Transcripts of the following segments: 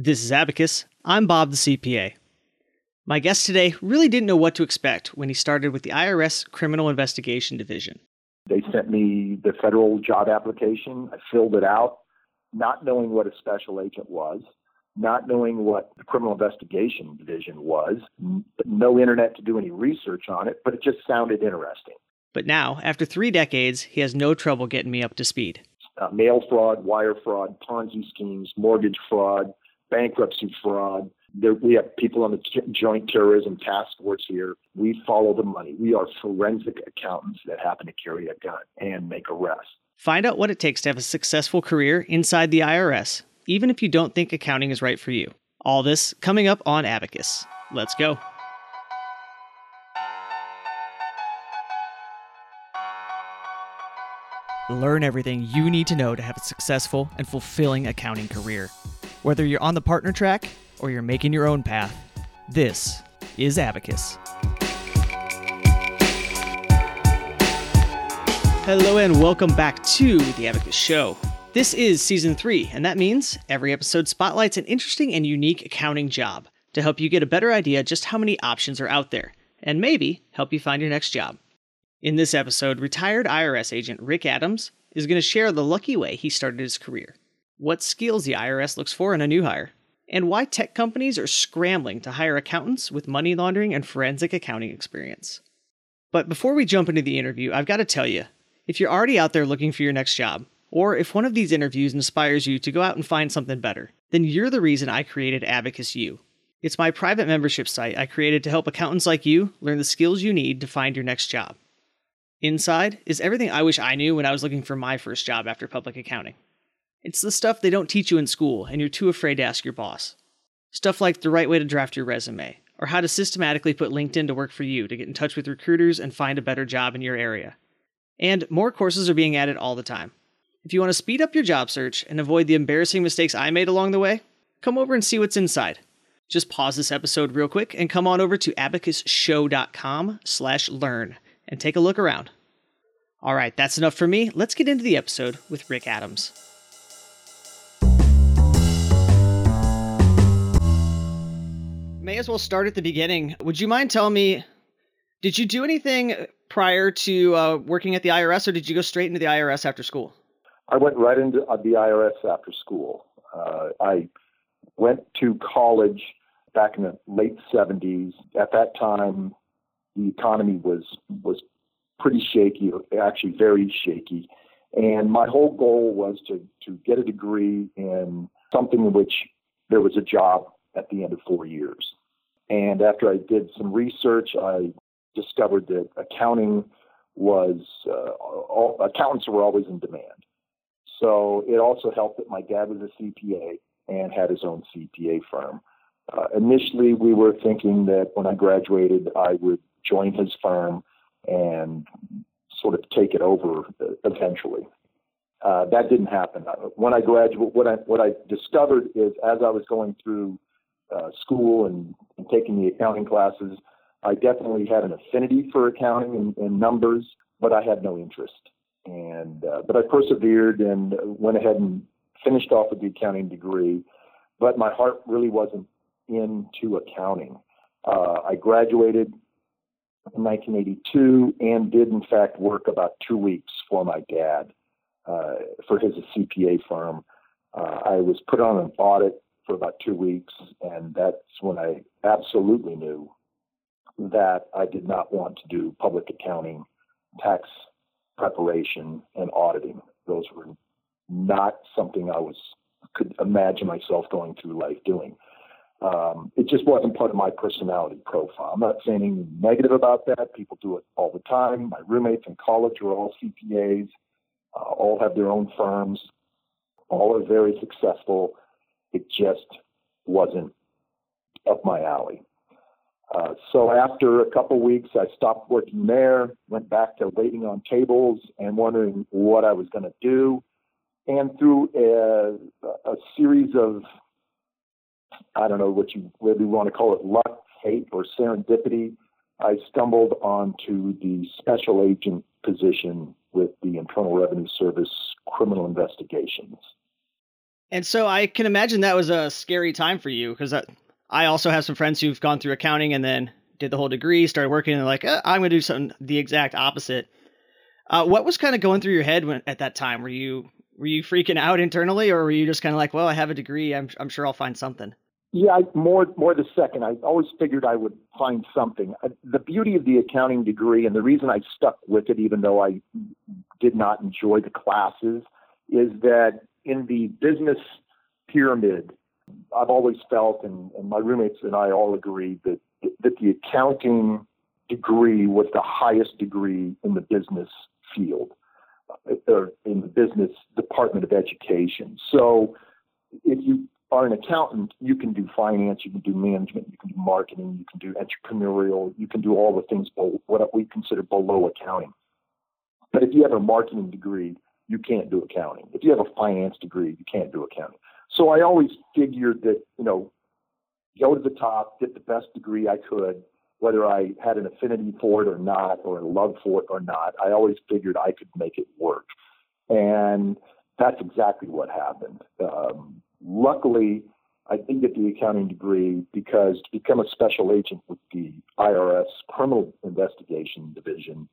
This is Abacus. I'm Bob the CPA. My guest today really didn't know what to expect when he started with the IRS Criminal Investigation Division. They sent me the federal job application. I filled it out, not knowing what a special agent was, not knowing what the Criminal Investigation Division was, no internet to do any research on it, but it just sounded interesting. But now, after three decades, he has no trouble getting me up to speed. Uh, mail fraud, wire fraud, Ponzi schemes, mortgage fraud, bankruptcy fraud. There, we have people on the Joint Terrorism Task Force here. We follow the money. We are forensic accountants that happen to carry a gun and make arrests. Find out what it takes to have a successful career inside the IRS, even if you don't think accounting is right for you. All this coming up on Abacus. Let's go. Learn everything you need to know to have a successful and fulfilling accounting career. Whether you're on the partner track or you're making your own path, this is Abacus. Hello, and welcome back to the Abacus Show. This is season three, and that means every episode spotlights an interesting and unique accounting job to help you get a better idea just how many options are out there, and maybe help you find your next job. In this episode, retired IRS agent Rick Adams is going to share the lucky way he started his career what skills the IRS looks for in a new hire, and why tech companies are scrambling to hire accountants with money laundering and forensic accounting experience. But before we jump into the interview, I've got to tell you if you're already out there looking for your next job, or if one of these interviews inspires you to go out and find something better, then you're the reason I created Abacus U. It's my private membership site I created to help accountants like you learn the skills you need to find your next job. Inside is everything I wish I knew when I was looking for my first job after public accounting. It's the stuff they don't teach you in school and you're too afraid to ask your boss. Stuff like the right way to draft your resume, or how to systematically put LinkedIn to work for you to get in touch with recruiters and find a better job in your area. And more courses are being added all the time. If you want to speed up your job search and avoid the embarrassing mistakes I made along the way, come over and see what's inside. Just pause this episode real quick and come on over to abacusshow.com slash learn and take a look around. All right, that's enough for me. Let's get into the episode with Rick Adams. May as well start at the beginning. Would you mind telling me, did you do anything prior to uh, working at the IRS, or did you go straight into the IRS after school? I went right into uh, the IRS after school. Uh, I went to college back in the late 70s. At that time, the economy was was pretty shaky, actually very shaky. And my whole goal was to to get a degree in something in which there was a job at the end of four years. And after I did some research, I discovered that accounting was uh, all, accountants were always in demand. So it also helped that my dad was a CPA and had his own CPA firm. Uh, initially, we were thinking that when I graduated, I would join his firm and sort of take it over eventually. Uh, that didn't happen. When I graduated, what I what I discovered is as I was going through uh, school and, and, taking the accounting classes, I definitely had an affinity for accounting and, and numbers, but I had no interest. And uh, but I persevered and went ahead and finished off with the accounting degree, but my heart really wasn't into accounting. Uh, I graduated in 1982 and did in fact work about two weeks for my dad uh, for his CPA firm. Uh, I was put on an audit for about two weeks, and that's when I absolutely knew that I did not want to do public accounting, tax preparation, and auditing. Those were not something I was could imagine myself going through life doing. Um, it just wasn't part of my personality profile. I'm not saying anything negative about that. People do it all the time. My roommates in college were all CPAs, uh, all have their own firms, all are very successful. It just wasn't up my alley. Uh, so after a couple weeks, I stopped working there, went back to waiting on tables and wondering what I was going to do. And through a, a, series of, I don't know what you you want to call it luck, fate, or serendipity, I stumbled onto the special agent position with the Internal Revenue Service criminal investigations. And so I can imagine that was a scary time for you because I also have some friends who've gone through accounting and then did the whole degree, started working, and like, eh, I'm going to do something the exact opposite. Uh, what was kind of going through your head when, at that time? Were you were you freaking out internally, or were you just kind of like, well, I have a degree, I'm I'm sure I'll find something? Yeah, I, more more the second. I always figured I would find something. Uh, the beauty of the accounting degree, and the reason I stuck with it, even though I did not enjoy the classes, is that in the business pyramid, I've always felt, and, and my roommates and I all agree that that the accounting degree was the highest degree in the business field uh, or in the business department of education. So if you are an accountant, you can do finance, you can do management, you can do marketing, you can do entrepreneurial, you can do all the things what we consider below accounting. But if you have a marketing degree, you can't do accounting. If you have a finance degree, you can't do accounting. So I always figured that, you know, go to the top, get the best degree I could, whether I had an affinity for it or not, or a love for it or not. I always figured I could make it work. And that's exactly what happened. Um, luckily, I did get the accounting degree because to become a special agent with the IRS Criminal Investigation Division,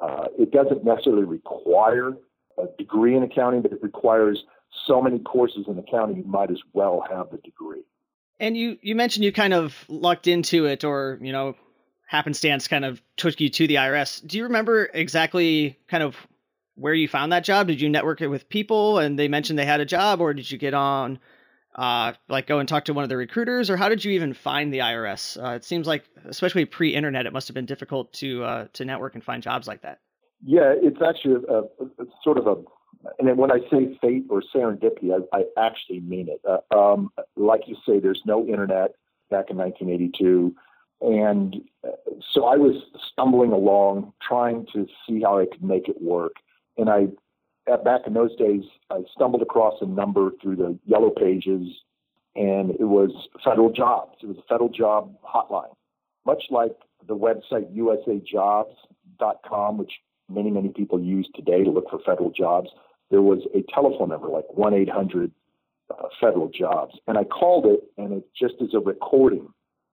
uh, it doesn't necessarily require a degree in accounting, but it requires so many courses in accounting, you might as well have the degree. And you, you mentioned you kind of lucked into it or, you know, happenstance kind of took you to the IRS. Do you remember exactly kind of where you found that job? Did you network it with people and they mentioned they had a job, or did you get on, uh, like go and talk to one of the recruiters, or how did you even find the IRS? Uh, it seems like, especially pre-internet, it must have been difficult to uh, to network and find jobs like that. Yeah, it's actually a, a, a sort of a, and when I say fate or serendipity, I, I actually mean it. Uh, um, like you say, there's no internet back in 1982. And uh, so I was stumbling along, trying to see how I could make it work and I back in those days, I stumbled across a number through the yellow pages, and it was federal jobs. It was a federal job hotline, much like the website usajobs.com, which many, many people use today to look for federal jobs. There was a telephone number like 1 800 uh, federal jobs. And I called it, and it just is a recording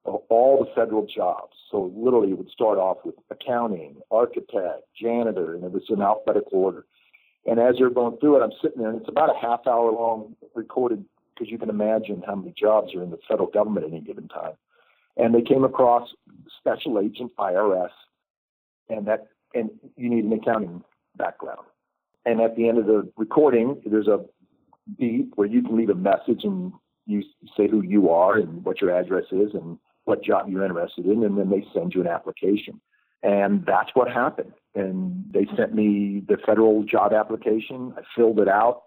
of all the federal jobs. So literally, it would start off with accounting, architect, janitor, and it was in alphabetical order. And as you're going through it, I'm sitting there, and it's about a half hour long recorded because you can imagine how many jobs are in the federal government at any given time. And they came across special agent IRS, and that and you need an accounting background. And at the end of the recording, there's a beep where you can leave a message and you say who you are and what your address is and what job you're interested in, and then they send you an application. And that's what happened. And they sent me the federal job application. I filled it out,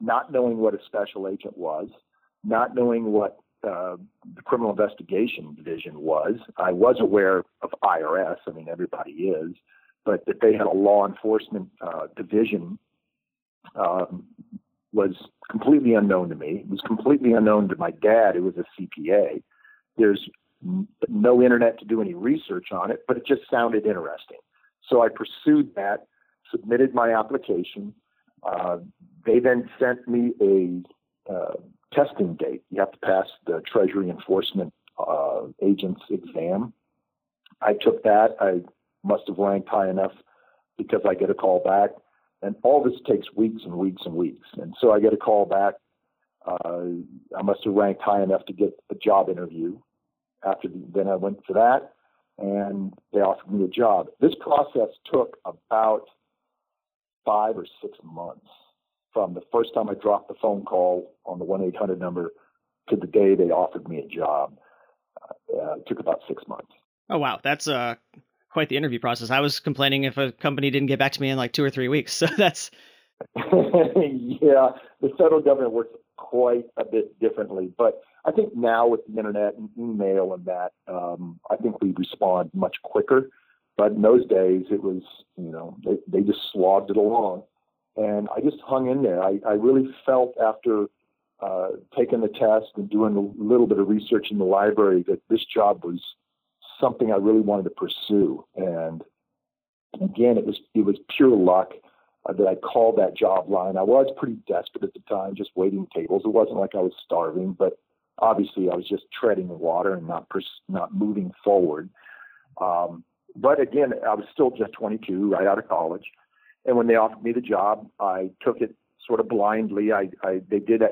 not knowing what a special agent was, not knowing what uh, the criminal investigation division was. I was aware of IRS. I mean, everybody is, but that they had a law enforcement uh, division um, was completely unknown to me. It was completely unknown to my dad, who was a CPA. There's no internet to do any research on it, but it just sounded interesting. So I pursued that, submitted my application. Uh, they then sent me a uh, testing date. You have to pass the Treasury Enforcement uh, Agent's exam. I took that. I must have ranked high enough because I get a call back. And all this takes weeks and weeks and weeks. And so I get a call back. Uh, I must have ranked high enough to get a job interview after the, then I went for that, and they offered me a job. This process took about five or six months from the first time I dropped the phone call on the one eight hundred number to the day they offered me a job. Uh, it took about six months. Oh wow, that's uh quite the interview process. I was complaining if a company didn't get back to me in like two or three weeks. So that's yeah, the federal government works quite a bit differently. But I think now with the internet and email and that, um, I think we respond much quicker. But in those days, it was, you know, they, they just slogged it along. And I just hung in there. I, I really felt after uh, taking the test and doing a little bit of research in the library that this job was something I really wanted to pursue. And again, it was it was pure luck. uh, that I called that job line. I was pretty desperate at the time, just waiting tables. It wasn't like I was starving, but obviously I was just treading water and not pers- not moving forward. Um, but again, I was still just 22, right out of college. And when they offered me the job, I took it sort of blindly. I, I they did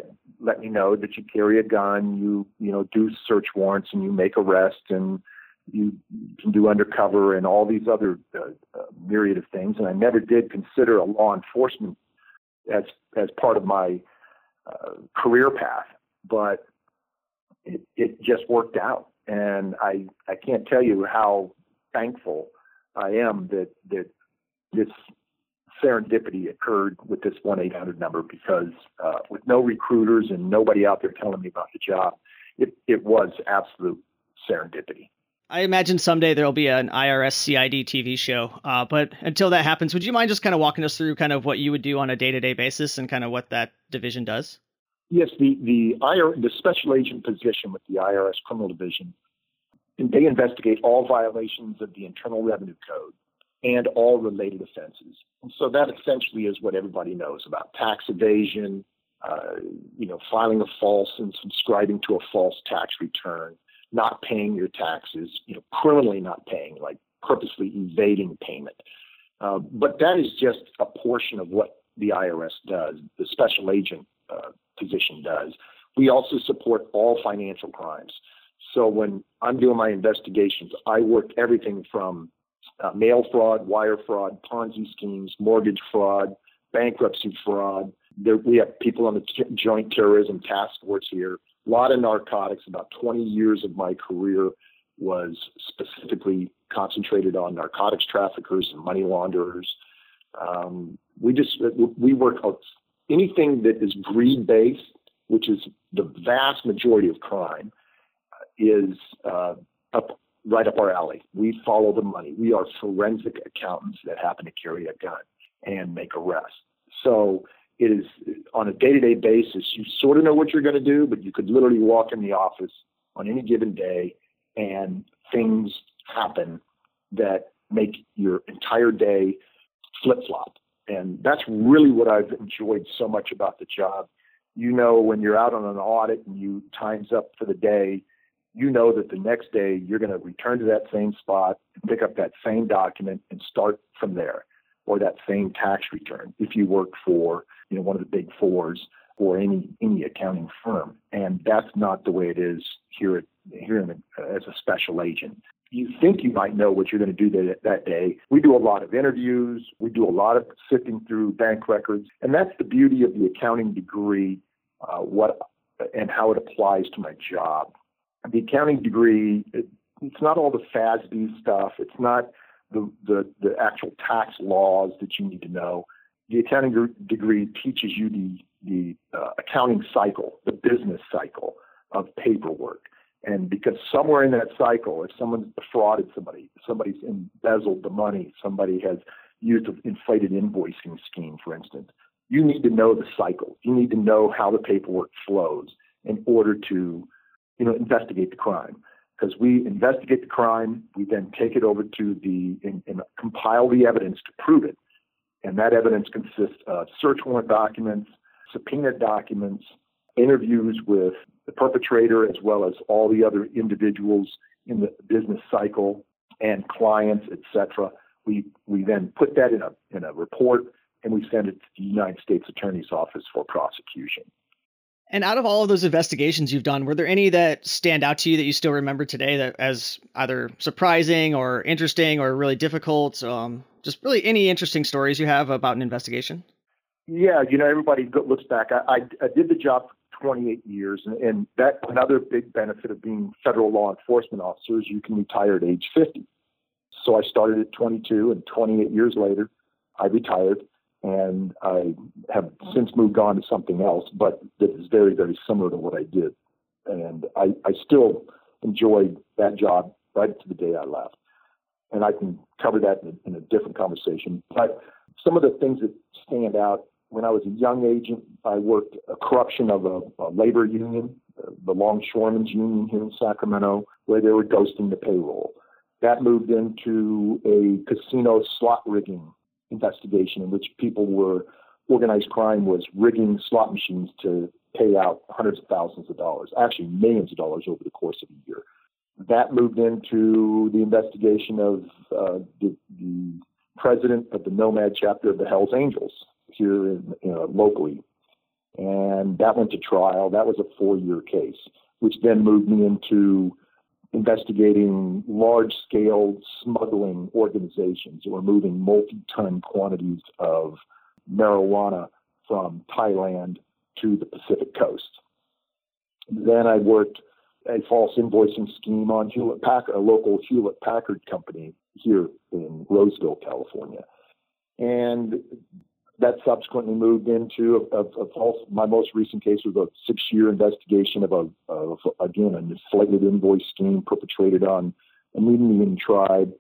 let me know that you carry a gun, you you know do search warrants, and you make arrests, and you can do undercover and all these other uh, uh, myriad of things. And I never did consider a law enforcement as as part of my uh, career path, but it, it just worked out. And I I can't tell you how thankful I am that that this serendipity occurred with this 1 800 number because uh, with no recruiters and nobody out there telling me about the job, it, it was absolute serendipity. I imagine someday there'll be an IRS CID TV show. Uh, but until that happens, would you mind just kind of walking us through kind of what you would do on a day to day basis and kind of what that division does? Yes, the the IR, the special agent position with the IRS Criminal Division, they investigate all violations of the Internal Revenue Code and all related offenses. And so that essentially is what everybody knows about tax evasion, uh, you know, filing a false and subscribing to a false tax return, not paying your taxes, you know, criminally not paying, like purposely evading payment. Uh, but that is just a portion of what the IRS does, the special agent uh, position does. We also support all financial crimes. So when I'm doing my investigations, I work everything from uh, mail fraud, wire fraud, Ponzi schemes, mortgage fraud, bankruptcy fraud. There, we have people on the t- Joint Terrorism Task Force here. A lot of narcotics. About 20 years of my career was specifically concentrated on narcotics traffickers and money launderers. Um, we just we work out anything that is greed based, which is the vast majority of crime, is uh, up right up our alley. We follow the money. We are forensic accountants that happen to carry a gun and make arrests. So it is on a day-to-day basis. You sort of know what you're going to do, but you could literally walk in the office on any given day and things happen that make your entire day flip-flop. And that's really what I've enjoyed so much about the job. You know, when you're out on an audit and you time's up for the day, you know that the next day you're going to return to that same spot pick up that same document and start from there or that same tax return if you work for you know one of the big fours or any any accounting firm and that's not the way it is here at here the, as a special agent you think you might know what you're going to do that, that day. We do a lot of interviews. We do a lot of sifting through bank records. And that's the beauty of the accounting degree, uh, what and how it applies to my job the accounting degree, it, it's not all the FASB stuff. It's not the, the, the actual tax laws that you need to know. The accounting degree teaches you the, the uh, accounting cycle, the business cycle of paperwork. And because somewhere in that cycle, if someone's defrauded somebody, somebody's embezzled the money, somebody has used an inflated invoicing scheme, for instance, you need to know the cycle. You need to know how the paperwork flows in order to you know, investigate the crime. Because we investigate the crime, we then take it over to the and, and compile the evidence to prove it. And that evidence consists of search warrant documents, subpoena documents, interviews with the perpetrator as well as all the other individuals in the business cycle and clients, etc. We we then put that in a in a report and we send it to the United States Attorney's Office for prosecution. And out of all of those investigations you've done, were there any that stand out to you that you still remember today that as either surprising or interesting or really difficult? Um, just really any interesting stories you have about an investigation? Yeah, you know, everybody looks back. I, I, I did the job for 28 years, and, and that another big benefit of being federal law enforcement officer is you can retire at age 50. So I started at 22, and 28 years later, I retired and I have since moved on to something else, but that is very, very similar to what I did. And I, I still enjoyed that job right to the day I left. And I can cover that in a, in a different conversation. But some of the things that stand out when I was a young agent, I worked a corruption of a, a labor union, the Longshoremen's Union here in Sacramento, where they were ghosting the payroll. That moved into a casino slot rigging investigation in which people were organized crime was rigging slot machines to pay out hundreds of thousands of dollars, actually millions of dollars over the course of a year. That moved into the investigation of uh, the, the, president of the Nomad chapter of the Hells Angels here in, you know, locally. And that went to trial. That was a four year case, which then moved me into investigating large scale smuggling organizations who were moving multi ton quantities of marijuana from Thailand to the Pacific coast. Then I worked a false invoicing scheme on Hewlett Packard, a local Hewlett Packard company here in Roseville, California. And that subsequently moved into a, a, a, false. My most recent case was a six-year investigation of a, of again a inflated invoice scheme perpetrated on an Indian tribe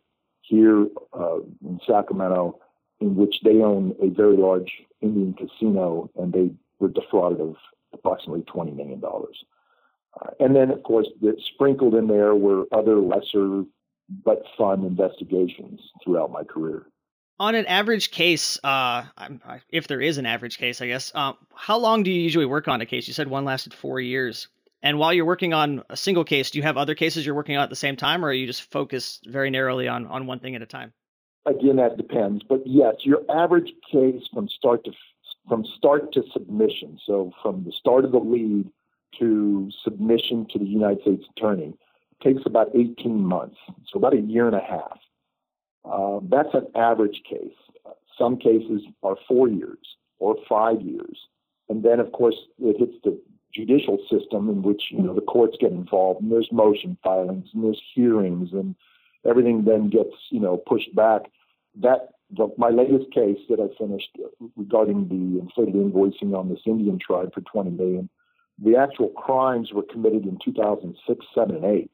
here uh, in Sacramento, in which they own a very large Indian casino, and they were defrauded of approximately twenty million dollars. Uh, and then, of course, sprinkled in there were other lesser but fun investigations throughout my career on an average case, uh, if there is an average case, I guess, uh, how long do you usually work on a case? You said one lasted four years. And while you're working on a single case, do you have other cases you're working on at the same time, or are you just focused very narrowly on, on one thing at a time? Again, that depends. But yes, your average case from start to from start to submission, so from the start of the lead to submission to the United States Attorney, takes about 18 months, so about a year and a half. Uh, that's an average case. Some cases are four years or five years. And then, of course, it hits the judicial system in which, you know, the courts get involved and there's motion filings and there's hearings and everything then gets, you know, pushed back. That, the, my latest case that I finished regarding the inflated invoicing on this Indian tribe for 20 million, the actual crimes were committed in 2006, 7, and 8.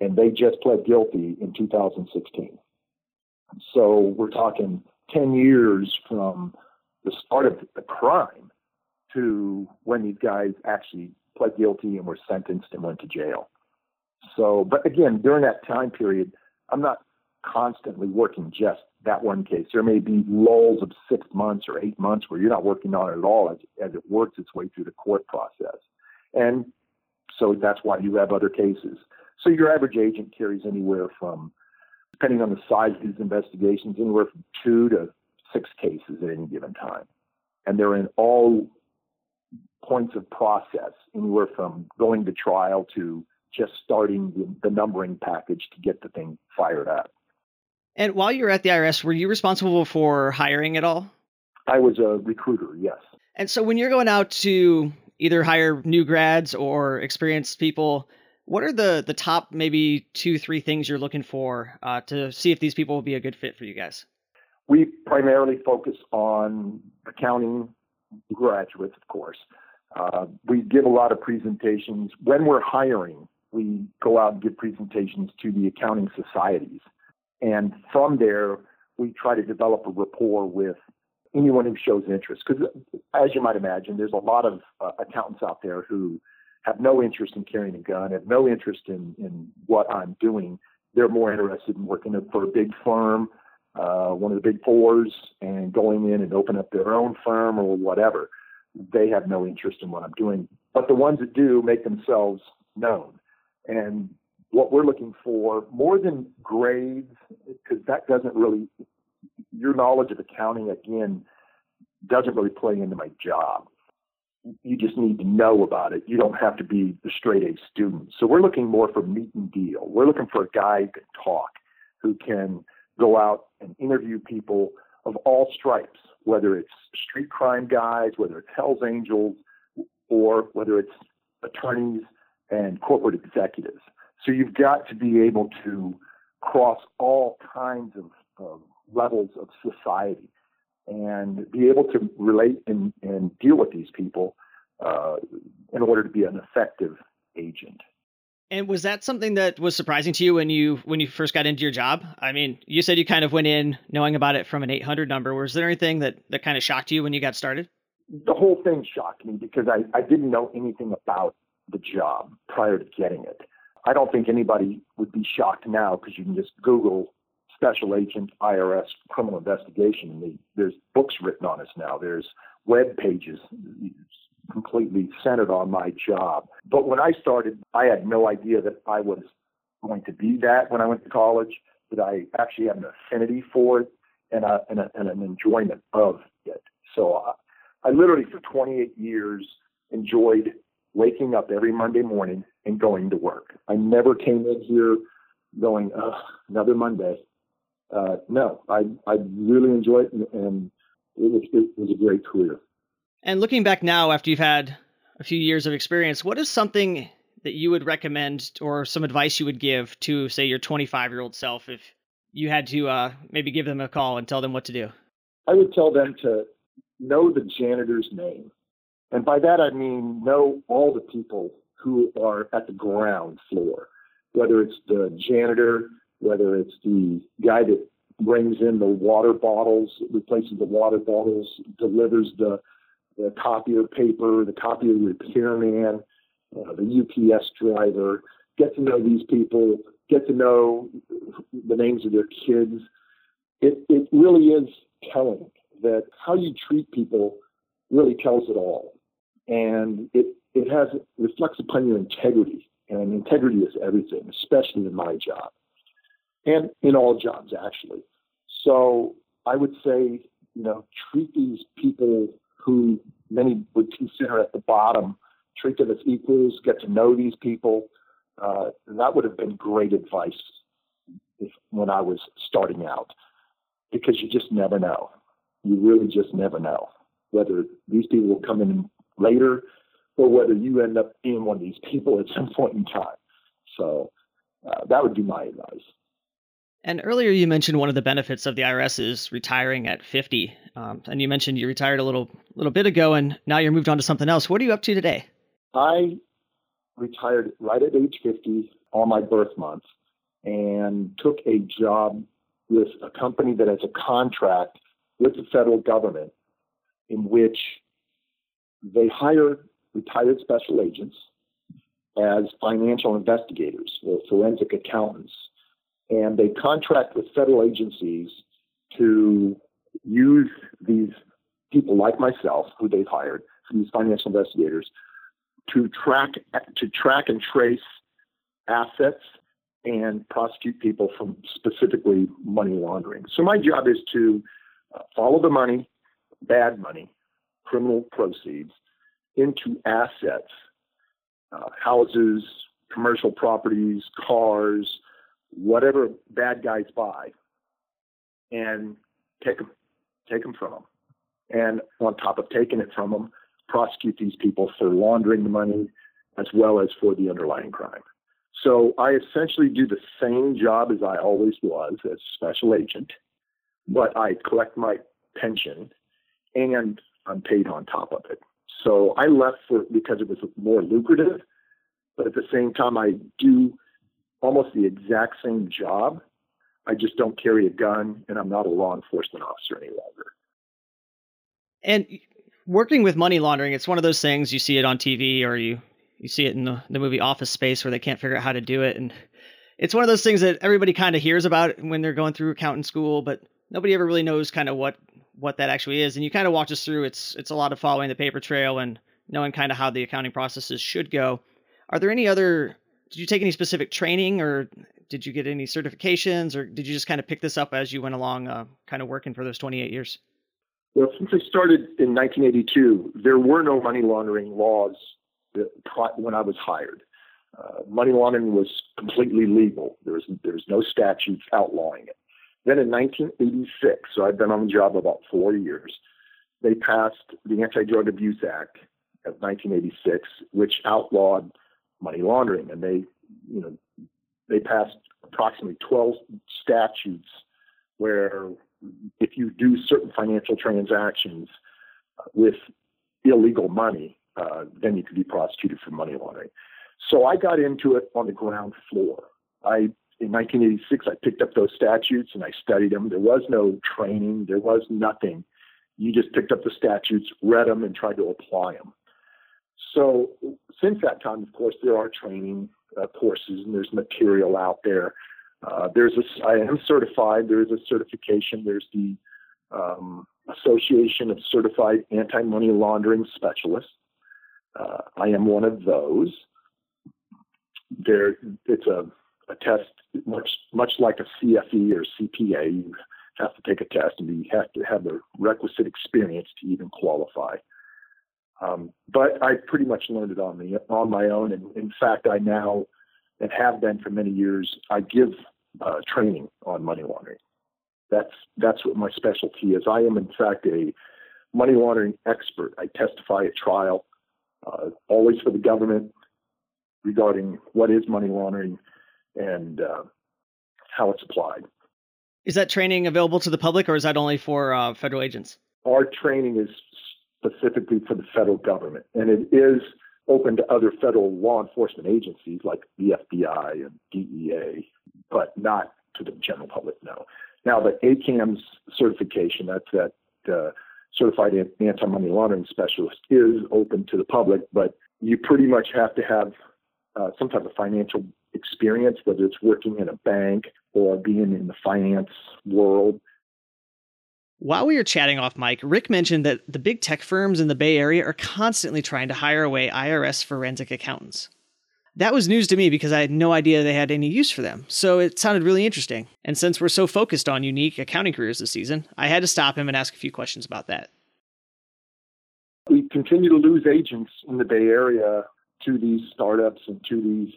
And they just pled guilty in 2016. So we're talking 10 years from the start of the crime to when these guys actually pled guilty and were sentenced and went to jail. So, but again, during that time period, I'm not constantly working just that one case. There may be lulls of six months or eight months where you're not working on it at all as, as it works its way through the court process. And so that's why you have other cases. So your average agent carries anywhere from depending on the size of these investigations, anywhere from two to six cases at any given time. And they're in all points of process, anywhere from going to trial to just starting the, the numbering package to get the thing fired up. And while you were at the IRS, were you responsible for hiring at all? I was a recruiter, yes. And so when you're going out to either hire new grads or experienced people, what are the the top maybe two three things you're looking for uh, to see if these people will be a good fit for you guys? We primarily focus on accounting graduates, of course. Uh, we give a lot of presentations when we're hiring. We go out and give presentations to the accounting societies, and from there we try to develop a rapport with anyone who shows interest. Because, as you might imagine, there's a lot of uh, accountants out there who have no interest in carrying a gun, have no interest in, in what I'm doing. They're more interested in working for a big firm, uh, one of the big fours, and going in and open up their own firm or whatever. They have no interest in what I'm doing. But the ones that do make themselves known. And what we're looking for, more than grades, because that doesn't really, your knowledge of accounting, again, doesn't really play into my job you just need to know about it. You don't have to be the straight A student. So we're looking more for meat and deal. We're looking for a guy who can talk, who can go out and interview people of all stripes, whether it's street crime guys, whether it's Hells Angels, or whether it's attorneys and corporate executives. So you've got to be able to cross all kinds of, of levels of society and be able to relate and, and deal with these people uh, in order to be an effective agent. And was that something that was surprising to you when you when you first got into your job? I mean, you said you kind of went in knowing about it from an 800 number. Was there anything that that kind of shocked you when you got started? The whole thing shocked me because I, I didn't know anything about the job prior to getting it. I don't think anybody would be shocked now because you can just Google special agent IRS criminal investigation. And There's books written on us now. There's web pages completely centered on my job. But when I started, I had no idea that I was going to be that when I went to college, that I actually had an affinity for it and, a, and, a, and an enjoyment of it. So I, I literally, for 28 years, enjoyed waking up every Monday morning and going to work. I never came in here going, another Monday. Uh, no, I, I really enjoyed it and, and it was, it was a great career. And looking back now, after you've had a few years of experience, what is something that you would recommend or some advice you would give to, say, your 25 year old self if you had to uh, maybe give them a call and tell them what to do? I would tell them to know the janitor's name. And by that, I mean know all the people who are at the ground floor, whether it's the janitor, whether it's the guy that brings in the water bottles, replaces the water bottles, delivers the, the copier paper, the copier repairman, uh, the UPS driver. Get to know these people, get to know the names of their kids. It, it really is telling that how you treat people really tells it all. And it, it has reflects upon your integrity. And integrity is everything, especially in my job and in all jobs, actually. So I would say, you know, treat these people who many would consider at the bottom, treat them as equals, get to know these people. Uh, that would have been great advice if, when I was starting out, because you just never know. You really just never know whether these people will come in later or whether you end up being one of these people at some point in time. So uh, that would be my advice. And earlier you mentioned one of the benefits of the IRS is retiring at 50. Um, and you mentioned you retired a little little bit ago and now you're moved on to something else. What are you up to today? I retired right at age 50 on my birth month and took a job with a company that has a contract with the federal government in which they hire retired special agents as financial investigators or forensic accountants and they contract with federal agencies to use these people like myself, who they've hired, these financial investigators, to track to track and trace assets and prosecute people from specifically money laundering. So my job is to uh, follow the money, bad money, criminal proceeds into assets, uh, houses, commercial properties, cars, whatever bad guys buy and take them, take them from them. And on top of taking it from them, prosecute these people for laundering the money as well as for the underlying crime. So I essentially do the same job as I always was as a special agent, but I collect my pension and I'm paid on top of it. So I left for because it was more lucrative, but at the same time I do almost the exact same job. I just don't carry a gun and I'm not a law enforcement officer any longer. And working with money laundering, it's one of those things you see it on TV or you you see it in the, the movie Office Space where they can't figure out how to do it and it's one of those things that everybody kind of hears about when they're going through accounting school, but nobody ever really knows kind of what what that actually is. And you kind of walk us through it's it's a lot of following the paper trail and knowing kind of how the accounting processes should go. Are there any other did you take any specific training or did you get any certifications or did you just kind of pick this up as you went along uh, kind of working for those 28 years? Well since i started in 1982 there were no money laundering laws when i was hired. Uh, money laundering was completely legal. There was, there was no statutes outlawing it. Then in 1986 so i've been on the job about four years they passed the anti-drug abuse act of 1986 which outlawed money laundering, and they, you know, they passed approximately 12 statutes where if you do certain financial transactions with illegal money, uh, then you could be prosecuted for money laundering. So I got into it on the ground floor. I in 1986 I picked up those statutes and I studied them. There was no training, there was nothing. You just picked up the statutes, read them, and tried to apply them. So since that time, of course, there are training uh, courses and there's material out there. Uh, there's a, I am certified. There is a certification. There's the um, Association of Certified Anti-Money Laundering Specialists. Uh, I am one of those. There, it's a, a test much much like a CFE or CPA. You have to take a test and you have to have the requisite experience to even qualify. Um, but I pretty much learned it on the on my own, and in fact, I now and have been for many years. I give uh, training on money laundering. That's that's what my specialty is. I am in fact a money laundering expert. I testify at trial, uh, always for the government, regarding what is money laundering and uh, how it's applied. Is that training available to the public, or is that only for uh, federal agents? Our training is specifically for the federal government, and it is open to other federal law enforcement agencies like the FBI and DEA, but not to the general public. No. Now, the ACAMS certification, that's that uh, certified anti-money laundering specialist, is open to the public, but you pretty much have to have uh, some type of financial experience, whether it's working in a bank or being in the finance world. While we were chatting off mic, Rick mentioned that the big tech firms in the Bay Area are constantly trying to hire away IRS forensic accountants. That was news to me because I had no idea they had any use for them, so it sounded really interesting. And since we're so focused on unique accounting careers this season, I had to stop him and ask a few questions about that. We continue to lose agents in the Bay Area to these startups and to these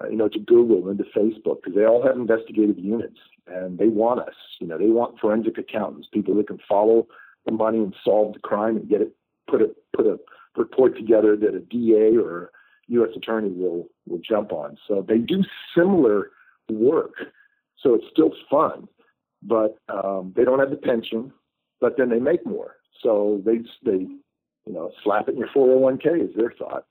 uh, you know, to Google and to Facebook because they all have investigative units and they want us. You know, they want forensic accountants, people that can follow the money and solve the crime and get it, put a put a report together that a DA or a U.S. attorney will will jump on. So they do similar work. So it's still fun, but um, they don't have the pension. But then they make more. So they they you know slap it in your 401k is their thought.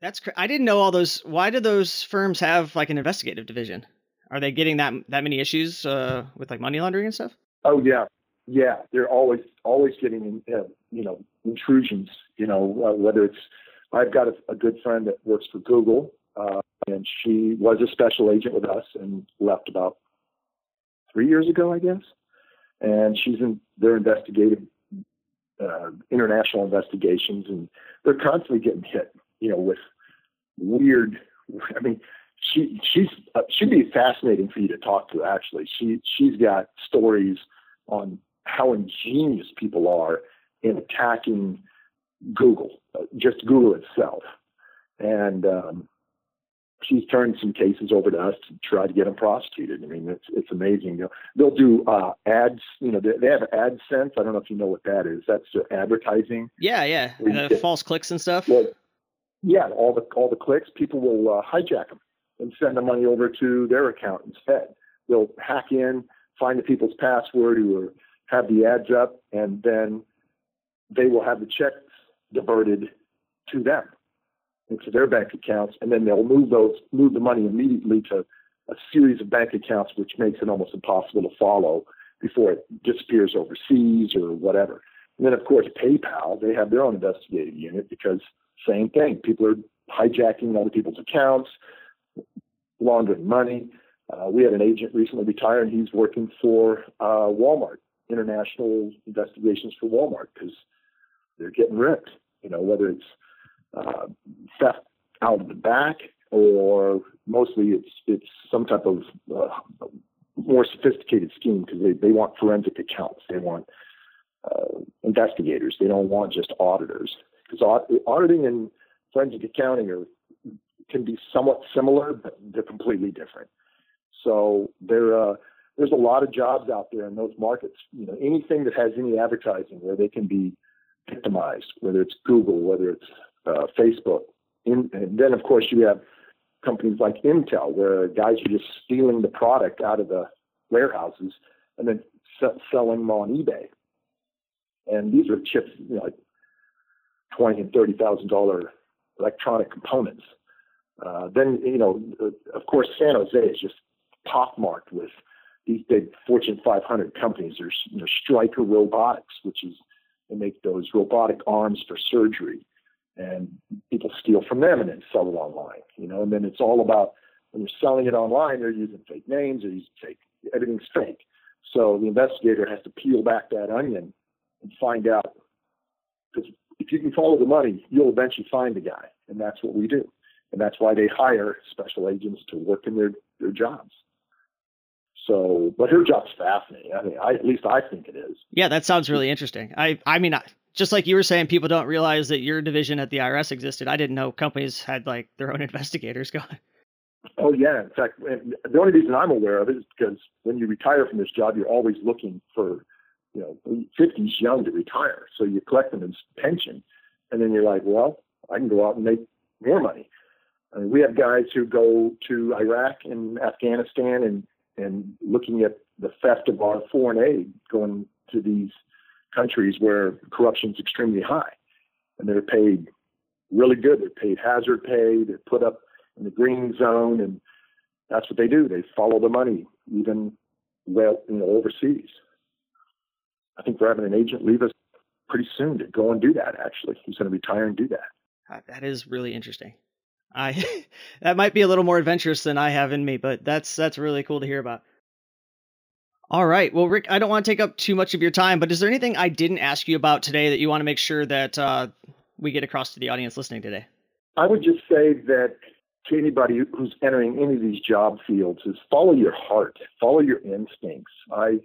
That's cr- I didn't know all those. Why do those firms have like an investigative division? Are they getting that that many issues uh, with like money laundering and stuff? Oh yeah, yeah. They're always always getting uh, you know intrusions. You know uh, whether it's I've got a, a, good friend that works for Google, uh, and she was a special agent with us and left about three years ago, I guess. And she's in their investigative uh, international investigations, and they're constantly getting hit you know, with weird. I mean, she she's uh, she'd be fascinating for you to talk to. Actually, she she's got stories on how ingenious people are in attacking Google, uh, just Google itself, and um, she's turned some cases over to us to try to get them prosecuted. I mean, it's it's amazing. You know, they'll do uh, ads. You know, they, they have AdSense. I don't know if you know what that is. That's advertising. Yeah, yeah, uh, false clicks and stuff. Well, yeah, all the all the clicks, people will uh, hijack them and send the money over to their account instead. They'll hack in, find the people's password who have the ads up, and then they will have the checks diverted to them into their bank accounts, and then they'll move those move the money immediately to a series of bank accounts, which makes it almost impossible to follow before it disappears overseas or whatever. And then, of course, PayPal, they have their own investigative unit because same thing. People are hijacking other people's accounts, laundering money. Uh, we had an agent recently retire, and he's working for uh, Walmart, international investigations for Walmart, because they're getting ripped. You know, whether it's uh, theft out of the back or mostly it's it's some type of uh, more sophisticated scheme because they, they want forensic accounts. They want uh, investigators. They don't want just auditors because auditing and forensic accounting are can be somewhat similar, but they're completely different. So there, uh, there's a lot of jobs out there in those markets. You know, anything that has any advertising where they can be victimized, whether it's Google, whether it's uh, Facebook, in, and then of course you have companies like Intel, where guys are just stealing the product out of the warehouses and then selling them on eBay. And these are chips, you know, like twenty and thirty thousand dollar electronic components. Uh, then you know, of course, San Jose is just pockmarked with these big Fortune 500 companies. There's you know, Stryker Robotics, which is they make those robotic arms for surgery, and people steal from them and then sell it online. You know, and then it's all about when you're selling it online, they're using fake names, they're using fake, everything's fake. So the investigator has to peel back that onion and find out, because if you can follow the money, you'll eventually find the guy. And that's what we do. And that's why they hire special agents to work in their, their jobs. So, but her job's fascinating. I mean, I, at least I think it is. Yeah, that sounds really interesting. I, I mean, I, just like you were saying, people don't realize that your division at the IRS existed. I didn't know companies had like their own investigators going. Oh yeah, in fact, the only reason I'm aware of it is because when you retire from this job, you're always looking for, you know, 50s young to retire, so you collect them as pension, and then you're like, well, I can go out and make more money. I mean, we have guys who go to Iraq and Afghanistan and and looking at the theft of our foreign aid going to these countries where corruption is extremely high, and they're paid really good. They're paid hazard pay. They're put up in the green zone, and that's what they do. They follow the money, even well, you know, overseas. I think we're having an agent leave us pretty soon to go and do that. Actually, he's going to retire and do that. Uh, that is really interesting. I that might be a little more adventurous than I have in me, but that's that's really cool to hear about. All right. Well, Rick, I don't want to take up too much of your time, but is there anything I didn't ask you about today that you want to make sure that uh, we get across to the audience listening today? I would just say that to anybody who's entering any of these job fields is follow your heart, follow your instincts. I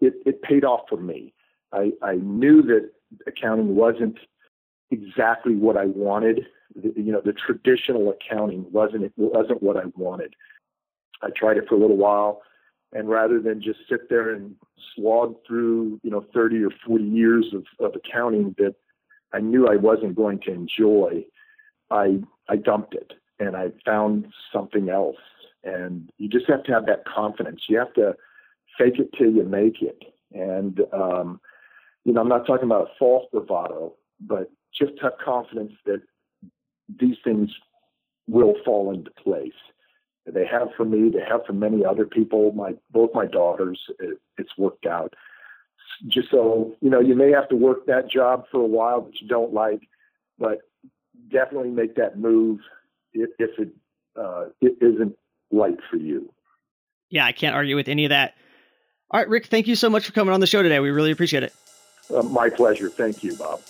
it, it paid off for me. I, I knew that accounting wasn't exactly what I wanted. The, you know, the traditional accounting wasn't it wasn't what I wanted. I tried it for a little while and rather than just sit there and slog through you know 30 or 40 years of, of accounting that I knew I wasn't going to enjoy, I I dumped it and I found something else. And you just have to have that confidence. You have to fake it till you make it. And um, you know, I'm not talking about false bravado, but just have confidence that these things will fall into place. They have for me. They have for many other people. My both my daughters. It, it's worked out. Just so you know, you may have to work that job for a while that you don't like, but definitely make that move if, if it uh, it isn't right for you. Yeah, I can't argue with any of that. All right, Rick, thank you so much for coming on the show today. We really appreciate it. Uh, my pleasure. Thank you, Bob.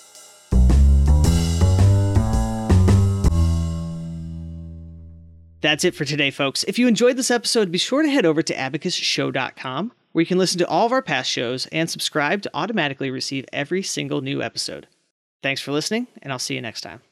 That's it for today, folks. If you enjoyed this episode, be sure to head over to abacusshow.com where you can listen to all of our past shows and subscribe to automatically receive every single new episode. Thanks for listening, and I'll see you next time.